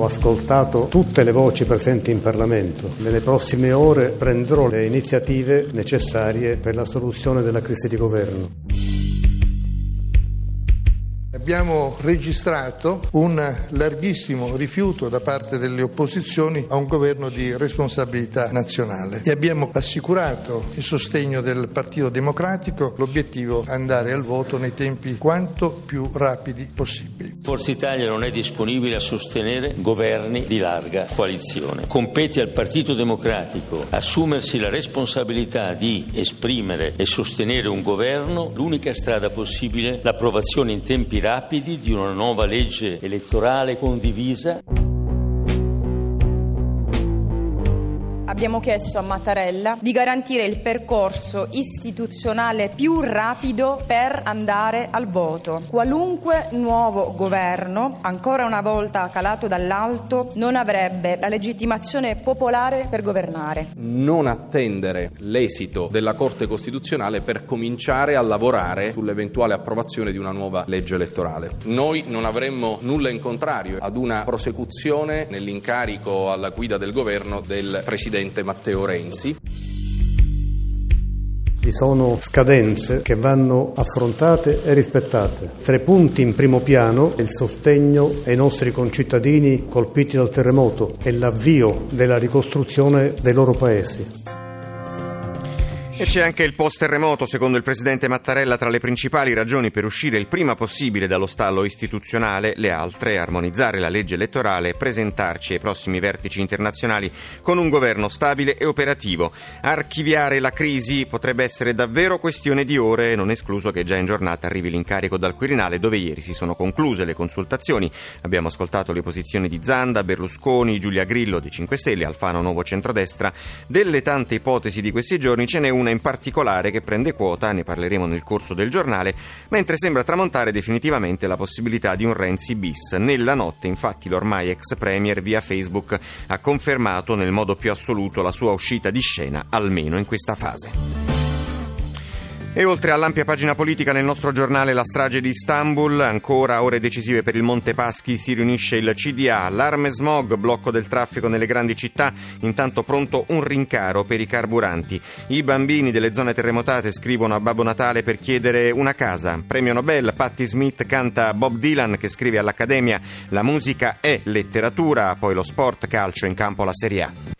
Ho ascoltato tutte le voci presenti in Parlamento. Nelle prossime ore prenderò le iniziative necessarie per la soluzione della crisi di governo. Abbiamo registrato un larghissimo rifiuto da parte delle opposizioni a un governo di responsabilità nazionale e abbiamo assicurato il sostegno del Partito Democratico, l'obiettivo è andare al voto nei tempi quanto più rapidi possibili. Forza Italia non è disponibile a sostenere governi di larga coalizione. Compete al Partito Democratico assumersi la responsabilità di esprimere e sostenere un governo. L'unica strada possibile l'approvazione in tempi rapidi di una nuova legge elettorale condivisa. Abbiamo chiesto a Mattarella di garantire il percorso istituzionale più rapido per andare al voto. Qualunque nuovo governo, ancora una volta calato dall'alto, non avrebbe la legittimazione popolare per governare. Non attendere l'esito della Corte Costituzionale per cominciare a lavorare sull'eventuale approvazione di una nuova legge elettorale. Noi non avremmo nulla in contrario ad una prosecuzione nell'incarico alla guida del governo del Presidente Presidente Matteo Renzi. Vi sono scadenze che vanno affrontate e rispettate. Tre punti in primo piano, il sostegno ai nostri concittadini colpiti dal terremoto e l'avvio della ricostruzione dei loro paesi. E c'è anche il post-terremoto, secondo il presidente Mattarella, tra le principali ragioni per uscire il prima possibile dallo stallo istituzionale, le altre armonizzare la legge elettorale e presentarci ai prossimi vertici internazionali con un governo stabile e operativo. Archiviare la crisi potrebbe essere davvero questione di ore, non escluso che già in giornata arrivi l'incarico dal Quirinale dove ieri si sono concluse le consultazioni. Abbiamo ascoltato le posizioni di Zanda, Berlusconi, Giulia Grillo di 5 Stelle, Alfano Nuovo Centrodestra. Delle tante ipotesi di questi giorni ce n'è una in particolare che prende quota, ne parleremo nel corso del giornale, mentre sembra tramontare definitivamente la possibilità di un Renzi bis. Nella notte, infatti, l'ormai ex premier via Facebook ha confermato nel modo più assoluto la sua uscita di scena, almeno in questa fase. E oltre all'ampia pagina politica nel nostro giornale La strage di Istanbul, ancora ore decisive per il Monte Paschi, si riunisce il CDA, allarme smog, blocco del traffico nelle grandi città, intanto pronto un rincaro per i carburanti. I bambini delle zone terremotate scrivono a Babbo Natale per chiedere una casa. Premio Nobel, Patti Smith canta Bob Dylan che scrive all'Accademia La musica è letteratura, poi lo sport calcio in campo la Serie A.